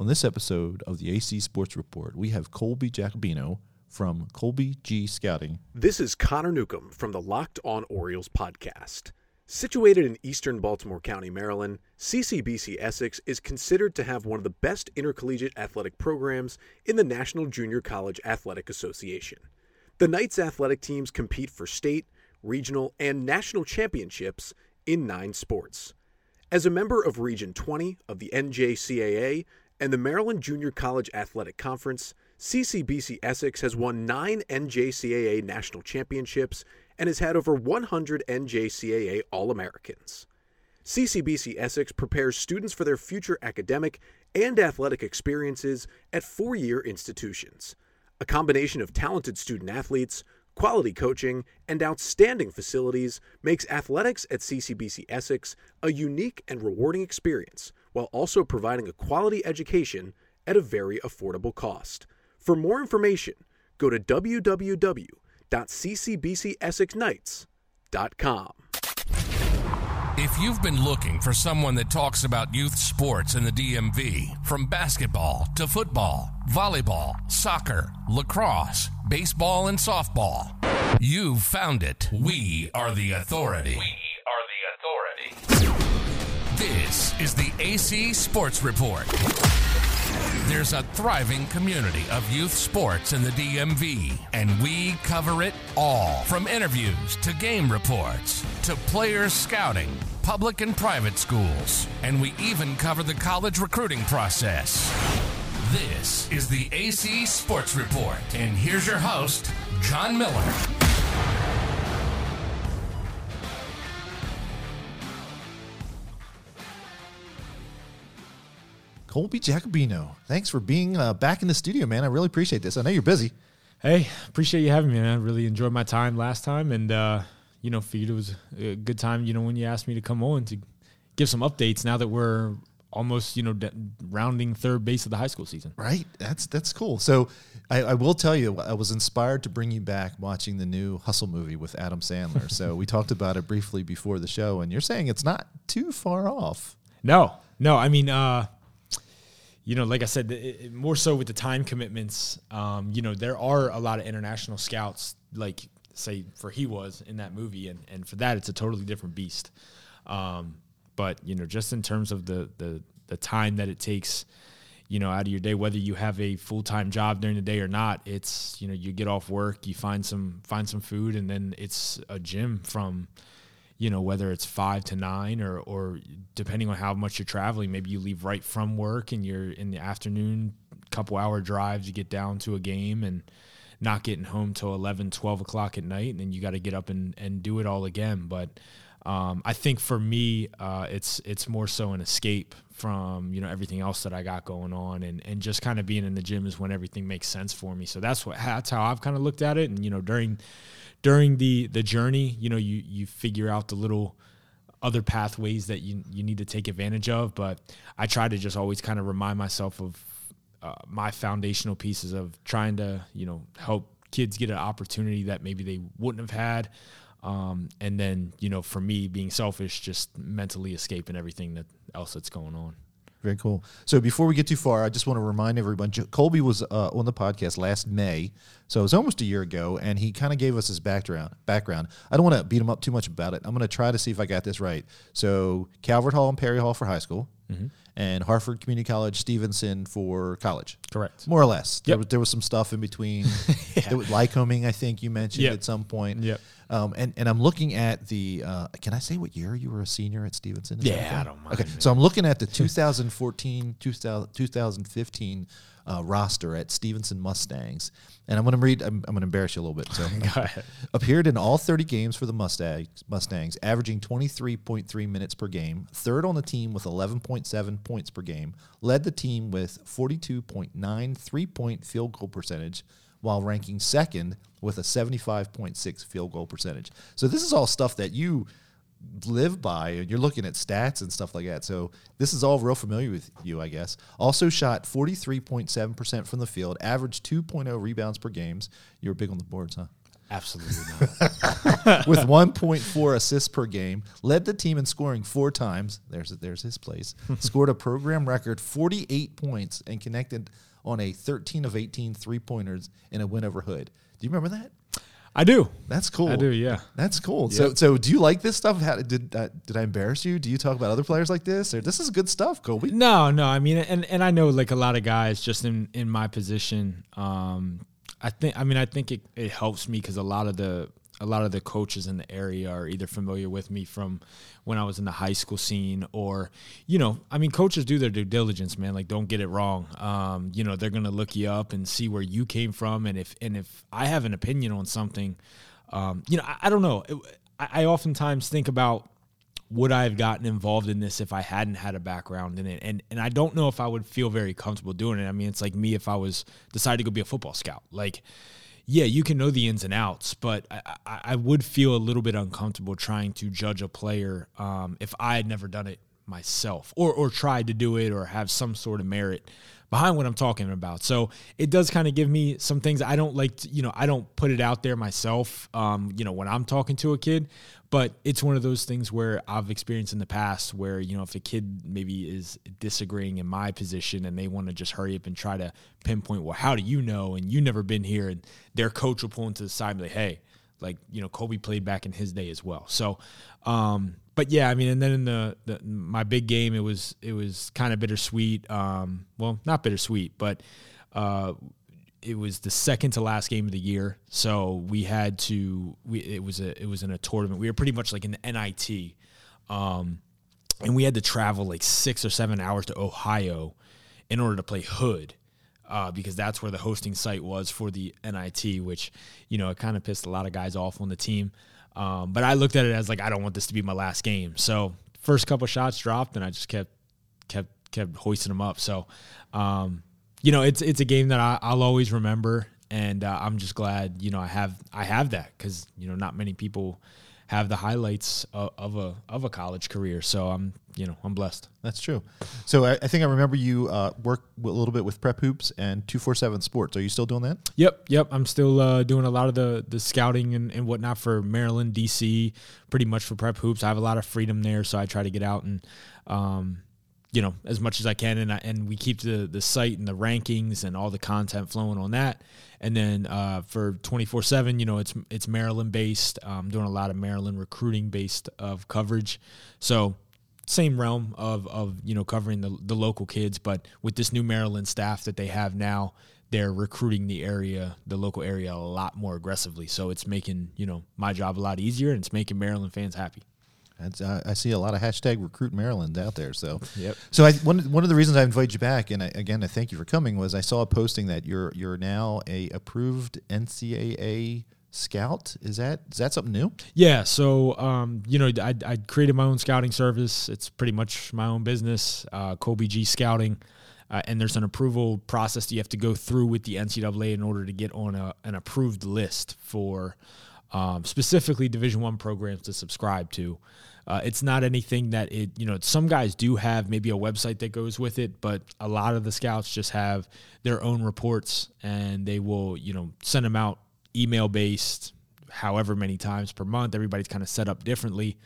On this episode of the AC Sports Report, we have Colby Jacobino from Colby G Scouting. This is Connor Newcomb from the Locked On Orioles podcast. Situated in eastern Baltimore County, Maryland, CCBC Essex is considered to have one of the best intercollegiate athletic programs in the National Junior College Athletic Association. The Knights athletic teams compete for state, regional, and national championships in nine sports. As a member of Region 20 of the NJCAA and the Maryland Junior College Athletic Conference, CCBC Essex has won nine NJCAA national championships and has had over 100 NJCAA All Americans. CCBC Essex prepares students for their future academic and athletic experiences at four year institutions. A combination of talented student athletes, quality coaching, and outstanding facilities makes athletics at CCBC Essex a unique and rewarding experience while also providing a quality education at a very affordable cost. For more information, go to www.ccbcessexknights.com. If you've been looking for someone that talks about youth sports in the DMV, from basketball to football, volleyball, soccer, lacrosse, baseball, and softball, you've found it. We are the authority. We are the authority. This is the AC Sports Report. There's a thriving community of youth sports in the DMV, and we cover it all from interviews to game reports to player scouting, public and private schools, and we even cover the college recruiting process. This is the AC Sports Report, and here's your host, John Miller. Colby Jacobino, thanks for being uh, back in the studio, man. I really appreciate this. I know you're busy. Hey, appreciate you having me, man. I really enjoyed my time last time, and uh, you know, figured it was a good time. You know, when you asked me to come on to give some updates. Now that we're almost, you know, de- rounding third base of the high school season. Right. That's that's cool. So I, I, will tell you, I was inspired to bring you back watching the new Hustle movie with Adam Sandler. so we talked about it briefly before the show, and you're saying it's not too far off. No, no. I mean, uh, you know, like I said, it, more so with the time commitments. Um, you know, there are a lot of international scouts, like say for he was in that movie, and and for that, it's a totally different beast. Um, but you know, just in terms of the the the time that it takes, you know, out of your day, whether you have a full time job during the day or not, it's you know, you get off work, you find some find some food, and then it's a gym from you know whether it's five to nine or or depending on how much you're traveling maybe you leave right from work and you're in the afternoon couple hour drives you get down to a game and not getting home till 11 12 o'clock at night and then you got to get up and, and do it all again but um, I think for me, uh, it's it's more so an escape from you know everything else that I got going on, and and just kind of being in the gym is when everything makes sense for me. So that's what that's how I've kind of looked at it. And you know during during the the journey, you know you you figure out the little other pathways that you you need to take advantage of. But I try to just always kind of remind myself of uh, my foundational pieces of trying to you know help kids get an opportunity that maybe they wouldn't have had um, and then, you know, for me, being selfish, just mentally escaping everything that else that's going on. Very cool. So before we get too far, I just want to remind everyone Colby was uh, on the podcast last May, so it was almost a year ago, and he kind of gave us his background. Background. I don't want to beat him up too much about it. I'm going to try to see if I got this right. So Calvert Hall and Perry Hall for high school, mm-hmm. And Harford Community College Stevenson for college. Correct. More or less. Yep. There, was, there was some stuff in between. yeah. Lycoming, I think you mentioned yep. at some point. Yep. Um, and, and I'm looking at the, uh, can I say what year you were a senior at Stevenson? Is yeah, I don't mind. Okay, man. so I'm looking at the 2014, 2000, 2015 uh, roster at Stevenson Mustangs. And I'm going to read, I'm, I'm going to embarrass you a little bit. So, appeared in all 30 games for the Mustangs, Mustangs, averaging 23.3 minutes per game, third on the team with 11.7 points per game, led the team with 42.9 three point field goal percentage, while ranking second with a 75.6 field goal percentage. So this is all stuff that you live by and you're looking at stats and stuff like that. So this is all real familiar with you, I guess. Also shot 43.7% from the field, averaged 2.0 rebounds per games. You were big on the boards, huh? Absolutely not. with 1.4 assists per game, led the team in scoring four times. There's there's his place. Scored a program record 48 points and connected on a 13 of 18 three pointers in a win over Hood. Do you remember that? I do. That's cool. I do. Yeah. That's cool. So, so do you like this stuff? How, did uh, did I embarrass you? Do you talk about other players like this, or this is good stuff, Kobe? No, no. I mean, and and I know like a lot of guys just in in my position. Um, I think. I mean, I think it, it helps me because a lot of the a lot of the coaches in the area are either familiar with me from when I was in the high school scene or, you know, I mean, coaches do their due diligence, man. Like, don't get it wrong. Um, you know, they're gonna look you up and see where you came from, and if and if I have an opinion on something, um, you know, I, I don't know. It, I, I oftentimes think about would I have gotten involved in this if I hadn't had a background in it? And and I don't know if I would feel very comfortable doing it. I mean, it's like me if I was decided to go be a football scout. Like, yeah, you can know the ins and outs, but I, I, would feel a little bit uncomfortable trying to judge a player um, if I had never done it myself or or tried to do it or have some sort of merit behind what I'm talking about. So it does kind of give me some things I don't like to, you know, I don't put it out there myself um, you know, when I'm talking to a kid, but it's one of those things where I've experienced in the past where, you know, if a kid maybe is disagreeing in my position and they want to just hurry up and try to pinpoint, well, how do you know? And you've never been here and their coach will pull into the side and be like, hey, like you know Kobe played back in his day as well. So, um, but yeah, I mean, and then in the, the my big game, it was it was kind of bittersweet. Um, well, not bittersweet, but uh, it was the second to last game of the year. So we had to we it was a it was in a tournament. We were pretty much like in the NIT, um, and we had to travel like six or seven hours to Ohio in order to play Hood uh, because that's where the hosting site was for the NIT, which you know it kind of pissed a lot of guys off on the team. Um, but I looked at it as like I don't want this to be my last game. So first couple shots dropped, and I just kept kept kept hoisting them up. So um, you know it's it's a game that I, I'll always remember, and uh, I'm just glad you know I have I have that because you know not many people have the highlights of, of a of a college career. So I'm you know I'm blessed. That's true. So I, I think I remember you uh, work a little bit with Prep Hoops and two four seven Sports. Are you still doing that? Yep, yep. I'm still uh, doing a lot of the the scouting and, and whatnot for Maryland, DC, pretty much for prep hoops. I have a lot of freedom there, so I try to get out and, um, you know, as much as I can, and I, and we keep the the site and the rankings and all the content flowing on that. And then uh, for 24 seven, you know, it's it's Maryland based. I'm doing a lot of Maryland recruiting based of coverage, so same realm of of you know covering the the local kids, but with this new Maryland staff that they have now, they're recruiting the area, the local area, a lot more aggressively. So it's making you know my job a lot easier, and it's making Maryland fans happy. That's, uh, I see a lot of hashtag recruit Maryland out there. So, Yep. So I, one one of the reasons I invited you back, and I, again, I thank you for coming, was I saw a posting that you're you're now a approved NCAA scout. Is that is that something new? Yeah, so um, you know, I, I created my own scouting service. It's pretty much my own business, uh, Colby G Scouting, uh, and there's an approval process that you have to go through with the NCAA in order to get on a, an approved list for um, specifically Division One programs to subscribe to. Uh, it's not anything that it you know some guys do have maybe a website that goes with it but a lot of the scouts just have their own reports and they will you know send them out email based however many times per month everybody's kind of set up differently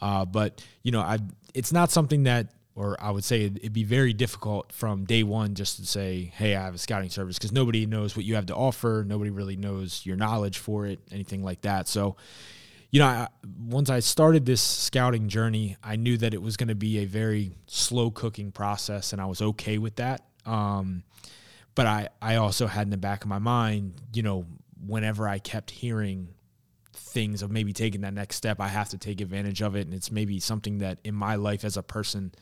uh, but you know I it's not something that or I would say it'd, it'd be very difficult from day one just to say, hey, I have a scouting service because nobody knows what you have to offer. Nobody really knows your knowledge for it, anything like that. So, you know, I, once I started this scouting journey, I knew that it was going to be a very slow cooking process, and I was okay with that. Um, but I, I also had in the back of my mind, you know, whenever I kept hearing things of maybe taking that next step, I have to take advantage of it. And it's maybe something that in my life as a person,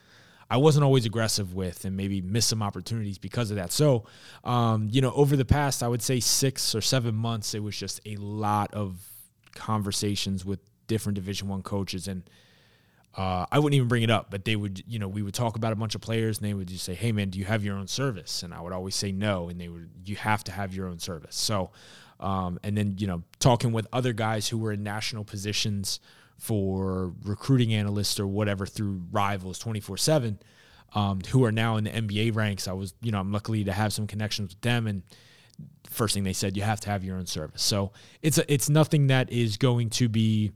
I wasn't always aggressive with and maybe miss some opportunities because of that. So, um, you know, over the past, I would say six or seven months, it was just a lot of conversations with different Division One coaches, and uh, I wouldn't even bring it up, but they would, you know, we would talk about a bunch of players, and they would just say, "Hey, man, do you have your own service?" And I would always say no, and they would, "You have to have your own service." So, um, and then you know, talking with other guys who were in national positions for recruiting analysts or whatever through Rivals twenty four seven, um, who are now in the NBA ranks. I was, you know, I'm lucky to have some connections with them and first thing they said, you have to have your own service. So it's a, it's nothing that is going to be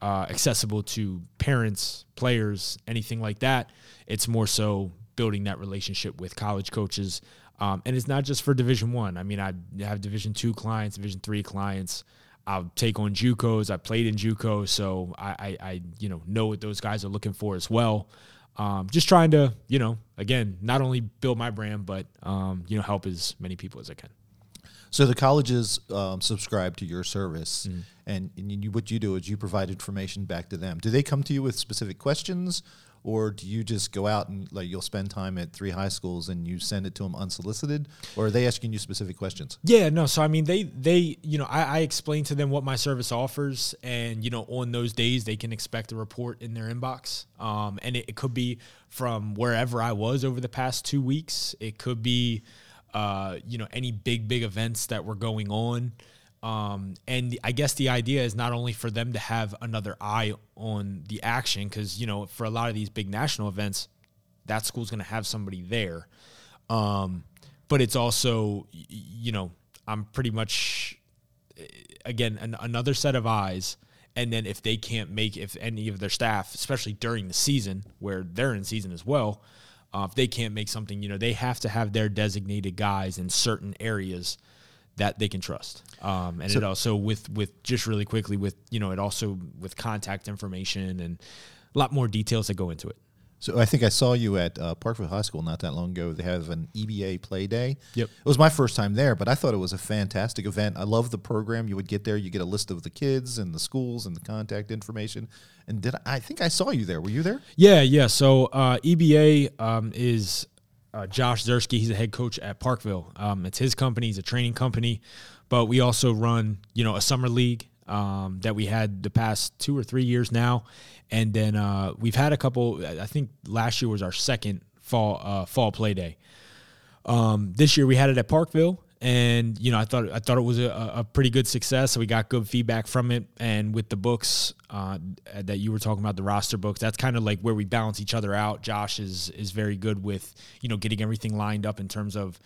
uh, accessible to parents, players, anything like that. It's more so building that relationship with college coaches, um, and it's not just for Division One. I. I mean, I have Division Two clients, Division Three clients. I'll take on JUCOs. I played in JUCO, so I, I, I, you know know what those guys are looking for as well. Um, just trying to, you know, again, not only build my brand, but um, you know, help as many people as I can. So the colleges um, subscribe to your service, mm. and, and you, what you do is you provide information back to them. Do they come to you with specific questions, or do you just go out and like you'll spend time at three high schools and you send it to them unsolicited, or are they asking you specific questions? Yeah, no. So I mean, they they you know I, I explain to them what my service offers, and you know on those days they can expect a report in their inbox, um, and it, it could be from wherever I was over the past two weeks. It could be uh, you know, any big, big events that were going on. Um, and I guess the idea is not only for them to have another eye on the action, because, you know, for a lot of these big national events, that school's going to have somebody there. Um, but it's also, you know, I'm pretty much, again, an, another set of eyes. And then if they can't make, if any of their staff, especially during the season where they're in season as well, uh, if they can't make something, you know, they have to have their designated guys in certain areas that they can trust. Um, and so, it also with with just really quickly with you know it also with contact information and a lot more details that go into it. So I think I saw you at uh, Parkville High School not that long ago. They have an EBA play day. Yep. It was my first time there, but I thought it was a fantastic event. I love the program. You would get there, you get a list of the kids and the schools and the contact information. And did I, I think I saw you there? Were you there? Yeah, yeah. So uh, EBA um, is uh, Josh Zersky. He's the head coach at Parkville. Um, it's his company. He's a training company, but we also run you know a summer league um, that we had the past two or three years now, and then uh, we've had a couple. I think last year was our second fall uh, fall play day. Um, this year we had it at Parkville, and you know I thought I thought it was a, a, pretty good success. So we got good feedback from it, and with the books uh, that you were talking about, the roster books, that's kind of like where we balance each other out. Josh is is very good with you know getting everything lined up in terms of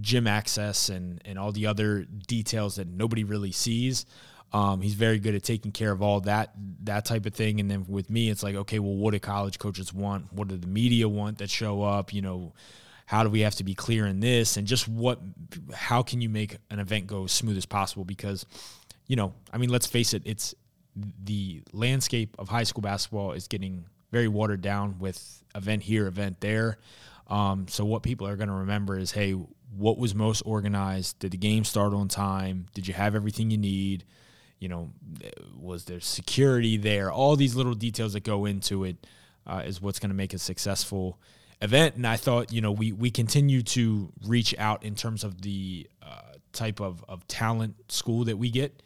gym access and and all the other details that nobody really sees. Um, he's very good at taking care of all that that type of thing. And then with me, it's like, okay, well, what do college coaches want? What do the media want that show up? You know, how do we have to be clear in this? And just what, how can you make an event go as smooth as possible? Because, you know, I mean, let's face it, it's the landscape of high school basketball is getting very watered down with event here, event there. Um, so what people are going to remember is, hey, what was most organized? Did the game start on time? Did you have everything you need? You know, was there security there? All these little details that go into it uh, is what's going to make a successful event. And I thought, you know, we we continue to reach out in terms of the uh, type of of talent school that we get.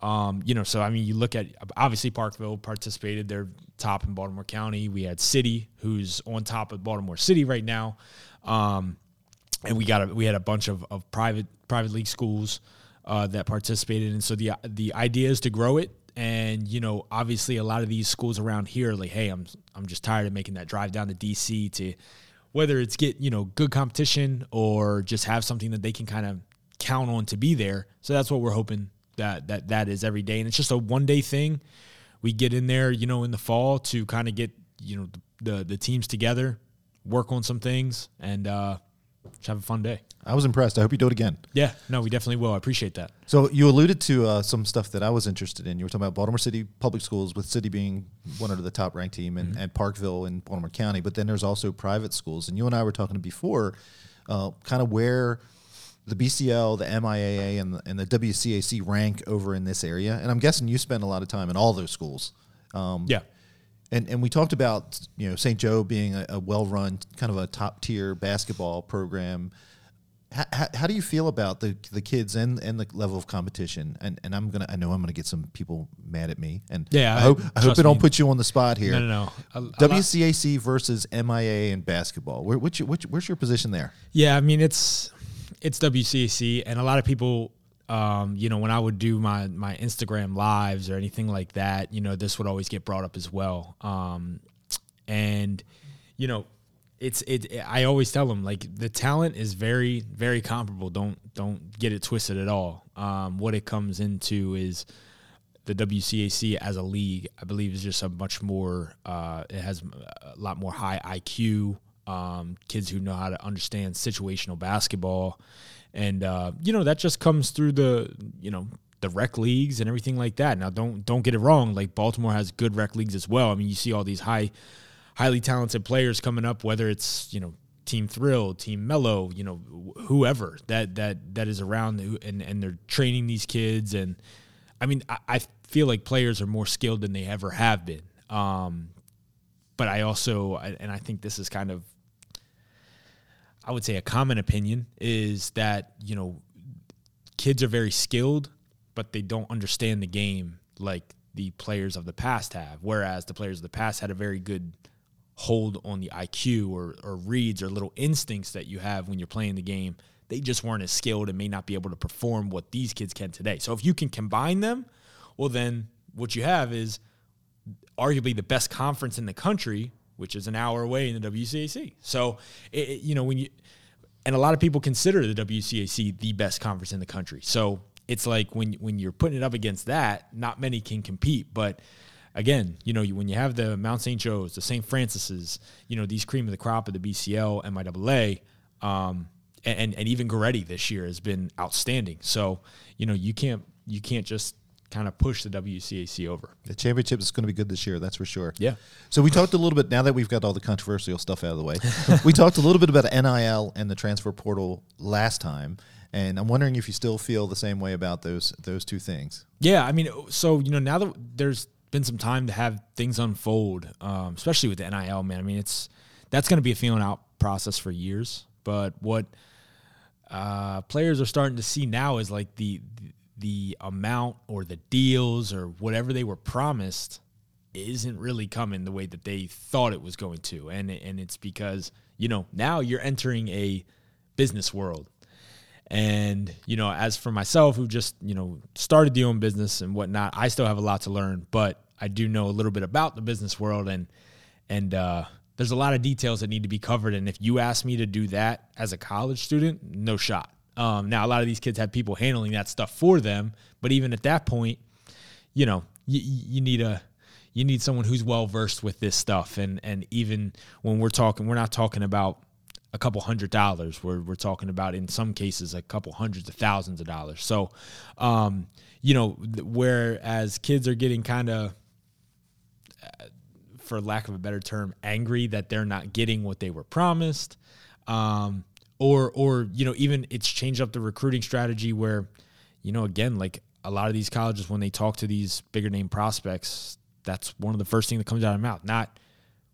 Um, you know, so I mean, you look at obviously Parkville participated; they're top in Baltimore County. We had City, who's on top of Baltimore City right now, um, and we got a, we had a bunch of, of private private league schools uh, that participated. And so the the idea is to grow it. And you know, obviously, a lot of these schools around here, like, hey, I'm I'm just tired of making that drive down to DC to whether it's get you know good competition or just have something that they can kind of count on to be there. So that's what we're hoping that that that is every day. And it's just a one day thing. We get in there, you know, in the fall to kind of get you know the, the the teams together, work on some things, and uh, just have a fun day. I was impressed. I hope you do it again. Yeah, no, we definitely will. I appreciate that. So you alluded to uh, some stuff that I was interested in. You were talking about Baltimore City public schools, with City being one of the top ranked team, and, mm-hmm. and Parkville in Baltimore County. But then there's also private schools, and you and I were talking before, uh, kind of where the BCL, the MIAA, and the, and the WCAC rank over in this area. And I'm guessing you spend a lot of time in all those schools. Um, yeah. And, and we talked about you know St. Joe being a, a well run kind of a top tier basketball program. How, how, do you feel about the the kids and, and the level of competition? And and I'm gonna I know I'm gonna get some people mad at me. And yeah, I hope I, hope it don't put you on the spot here. No, no, no. A, WCAC versus MIA in basketball. Where, which, which, where's your position there? Yeah, I mean it's it's WCAC, and a lot of people um, you know, when I would do my my Instagram lives or anything like that, you know, this would always get brought up as well. Um, and you know, it's it, I always tell them like the talent is very very comparable. Don't don't get it twisted at all. Um, what it comes into is the WCAC as a league. I believe is just a much more. Uh, it has a lot more high IQ. Um, kids who know how to understand situational basketball, and uh, you know that just comes through the you know the rec leagues and everything like that. Now don't don't get it wrong. Like Baltimore has good rec leagues as well. I mean, you see all these high highly talented players coming up, whether it's you know Team Thrill, Team Mellow, you know whoever that that that is around, and and they're training these kids, and I mean I, I feel like players are more skilled than they ever have been. Um, but I also and I think this is kind of I would say a common opinion is that you know kids are very skilled, but they don't understand the game like the players of the past have. Whereas the players of the past had a very good hold on the IQ or, or reads or little instincts that you have when you're playing the game. They just weren't as skilled and may not be able to perform what these kids can today. So if you can combine them, well, then what you have is arguably the best conference in the country, which is an hour away in the WCAC. So, it, you know, when you, and a lot of people consider the WCAC the best conference in the country. So it's like when when you're putting it up against that, not many can compete. But again, you know, when you have the Mount St. Joe's, the St. Francis's, you know, these cream of the crop of the BCL, MIAA, um, and and even Goretti this year has been outstanding. So you know, you can't you can't just kind of push the WCAC over. The championship is going to be good this year, that's for sure. Yeah. So we talked a little bit now that we've got all the controversial stuff out of the way. we talked a little bit about NIL and the transfer portal last time, and I'm wondering if you still feel the same way about those those two things. Yeah, I mean, so you know, now that there's been some time to have things unfold, um, especially with the NIL, man. I mean, it's that's going to be a feeling out process for years. But what uh, players are starting to see now is like the the amount or the deals or whatever they were promised isn't really coming the way that they thought it was going to, and and it's because you know now you're entering a business world. And, you know, as for myself, who just, you know, started the own business and whatnot, I still have a lot to learn, but I do know a little bit about the business world and, and, uh, there's a lot of details that need to be covered. And if you ask me to do that as a college student, no shot. Um, now, a lot of these kids have people handling that stuff for them, but even at that point, you know, you, you need a, you need someone who's well versed with this stuff. And, and even when we're talking, we're not talking about a couple hundred dollars. We're, we're talking about in some cases a couple hundreds of thousands of dollars. So, um, you know, whereas kids are getting kind of, uh, for lack of a better term, angry that they're not getting what they were promised, um, or or you know even it's changed up the recruiting strategy where, you know, again like a lot of these colleges when they talk to these bigger name prospects, that's one of the first thing that comes out of their mouth, not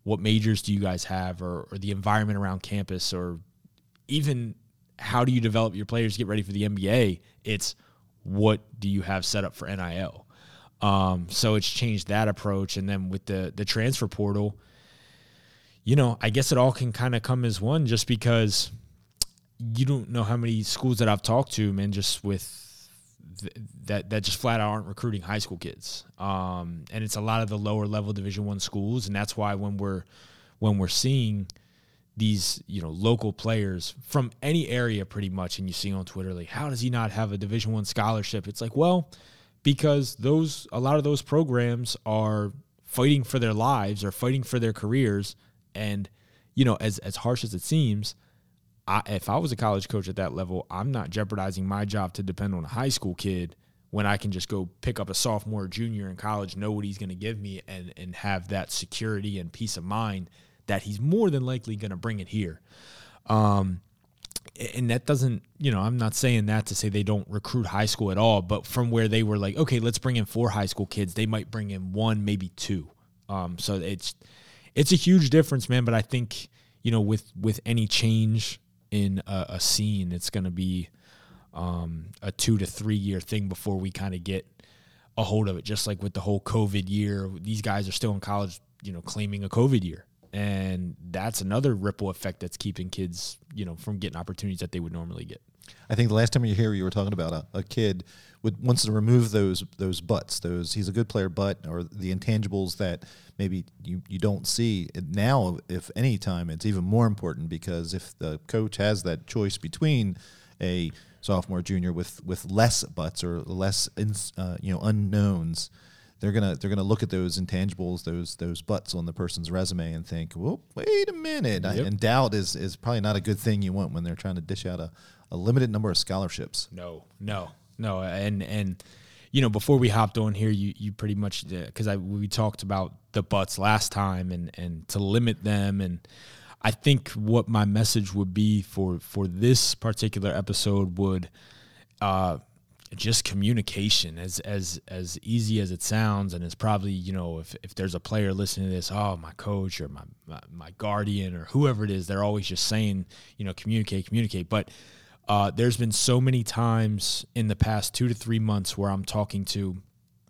what majors do you guys have or, or the environment around campus or even how do you develop your players to get ready for the NBA? It's what do you have set up for NIL? Um, so it's changed that approach. And then with the the transfer portal, you know, I guess it all can kind of come as one just because you don't know how many schools that I've talked to, man, just with that that just flat out aren't recruiting high school kids. Um, and it's a lot of the lower level Division One schools, and that's why when we're when we're seeing these you know local players from any area pretty much, and you see on Twitter like, how does he not have a Division One scholarship? It's like, well, because those a lot of those programs are fighting for their lives or fighting for their careers, and you know, as as harsh as it seems I, if I was a college coach at that level, I'm not jeopardizing my job to depend on a high school kid when I can just go pick up a sophomore or junior in college, know what he's going to give me, and and have that security and peace of mind that he's more than likely going to bring it here. Um, and that doesn't, you know, I'm not saying that to say they don't recruit high school at all, but from where they were like, okay, let's bring in four high school kids, they might bring in one, maybe two. Um, so it's it's a huge difference, man. But I think you know, with with any change in a, a scene, it's going to be um, a two to three year thing before we kind of get a hold of it. Just like with the whole COVID year, these guys are still in college, you know, claiming a COVID year. And that's another ripple effect that's keeping kids, you know, from getting opportunities that they would normally get. I think the last time you were here, you were talking about a, a kid would wants to remove those those butts, those he's a good player, but or the intangibles that maybe you, you don't see now. If any time, it's even more important because if the coach has that choice between a sophomore, junior with with less butts or less uh, you know unknowns, they're gonna they're gonna look at those intangibles, those those butts on the person's resume, and think, well, wait a minute. Yep. and doubt is is probably not a good thing you want when they're trying to dish out a, a limited number of scholarships. No, no, no, and and you know before we hopped on here, you you pretty much because I we talked about the butts last time and and to limit them and. I think what my message would be for for this particular episode would uh, just communication as as as easy as it sounds. And it's probably you know if, if there's a player listening to this oh my coach or my, my, my guardian or whoever it is they're always just saying you know communicate communicate. But uh, there's been so many times in the past two to three months where i'm talking to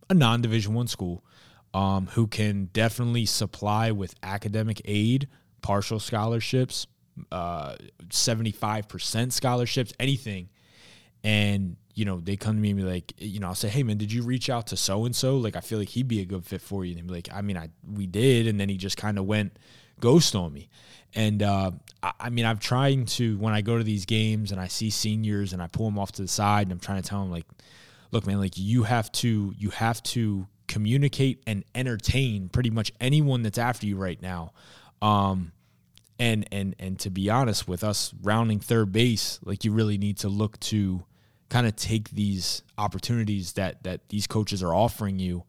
a non-division one school um, who can definitely supply with academic aid partial scholarships uh, 75% scholarships anything. And you know, they come to me and be like, you know, I'll say, hey man, did you reach out to so and so? Like, I feel like he'd be a good fit for you. And they'd be like, I mean, I we did, and then he just kind of went ghost on me. And uh, I, I, mean, I'm trying to when I go to these games and I see seniors and I pull them off to the side and I'm trying to tell them like, look, man, like you have to you have to communicate and entertain pretty much anyone that's after you right now. Um, and and and to be honest with us rounding third base, like you really need to look to kind of take these opportunities that that these coaches are offering you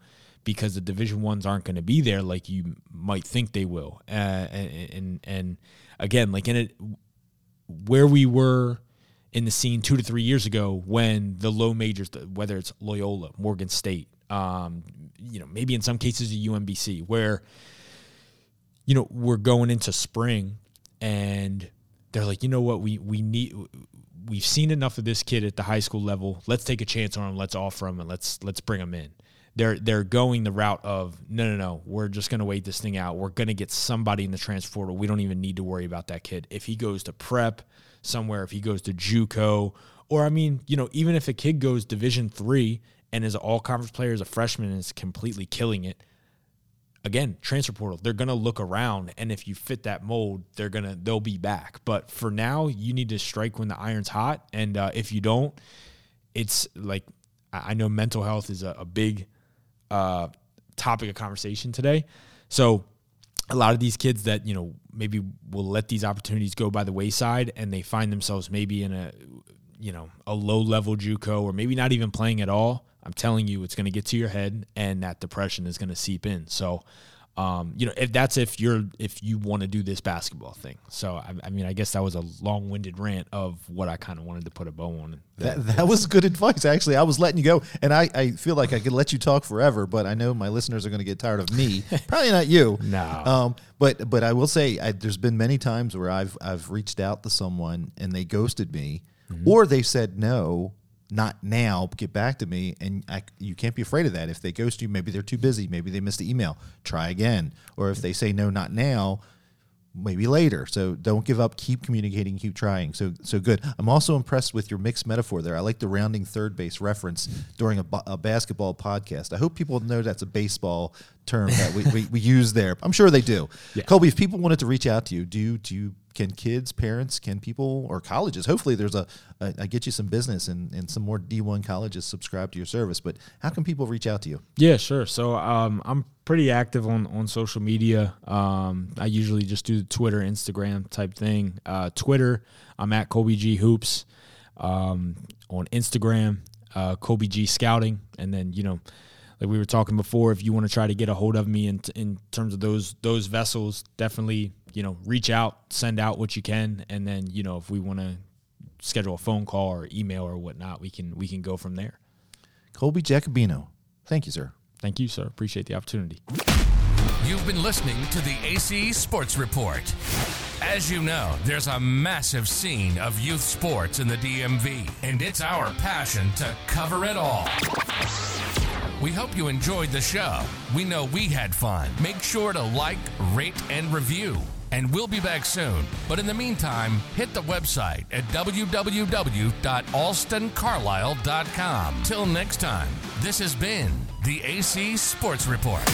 because the division ones aren't going to be there like you might think they will. Uh, and, and and again like in it where we were in the scene two to three years ago when the low majors whether it's loyola morgan state um, you know maybe in some cases a umbc where you know we're going into spring and they're like you know what? We we need we've seen enough of this kid at the high school level. Let's take a chance on him. Let's offer him and let's let's bring him in. They're they're going the route of no no no. We're just going to wait this thing out. We're going to get somebody in the transfer portal. We don't even need to worry about that kid. If he goes to prep somewhere, if he goes to JUCO, or I mean, you know, even if a kid goes Division three and is an all conference player as a freshman and is completely killing it, again, transfer portal, they're going to look around and if you fit that mold, they're going to they'll be back. But for now, you need to strike when the iron's hot and uh, if you don't, it's like I know mental health is a, a big uh, topic of conversation today. So a lot of these kids that, you know, maybe will let these opportunities go by the wayside and they find themselves maybe in a you know, a low level JUCO or maybe not even playing at all I'm telling you, it's going to get to your head, and that depression is going to seep in. So, um, you know, if that's if you're if you want to do this basketball thing. So, I, I mean, I guess that was a long-winded rant of what I kind of wanted to put a bow on. That, that was good advice. Actually, I was letting you go, and I, I feel like I could let you talk forever, but I know my listeners are going to get tired of me. Probably not you. No. Um, but but I will say, I, there's been many times where I've I've reached out to someone and they ghosted me, mm-hmm. or they said no not now, get back to me. And I, you can't be afraid of that. If they ghost you, maybe they're too busy. Maybe they missed the email. Try again. Or if they say no, not now, maybe later. So don't give up. Keep communicating. Keep trying. So so good. I'm also impressed with your mixed metaphor there. I like the rounding third base reference during a, a basketball podcast. I hope people know that's a baseball term that we, we, we use there. I'm sure they do. Yeah. Colby, if people wanted to reach out to you, do you, do you can kids, parents, can people or colleges? Hopefully, there's a, I get you some business and, and some more D1 colleges subscribe to your service. But how can people reach out to you? Yeah, sure. So um, I'm pretty active on on social media. Um, I usually just do the Twitter, Instagram type thing. Uh, Twitter, I'm at Colby G Hoops. Um, on Instagram, uh, Colby G Scouting, and then you know like we were talking before, if you want to try to get a hold of me in in terms of those those vessels, definitely you know reach out, send out what you can, and then you know if we want to schedule a phone call or email or whatnot, we can we can go from there. Colby Jacobino, thank you, sir. Thank you, sir. Appreciate the opportunity. You've been listening to the ACE Sports Report. As you know, there's a massive scene of youth sports in the DMV, and it's our passion to cover it all. We hope you enjoyed the show. We know we had fun. Make sure to like, rate, and review. And we'll be back soon. But in the meantime, hit the website at www.alstoncarlisle.com. Till next time, this has been the AC Sports Report.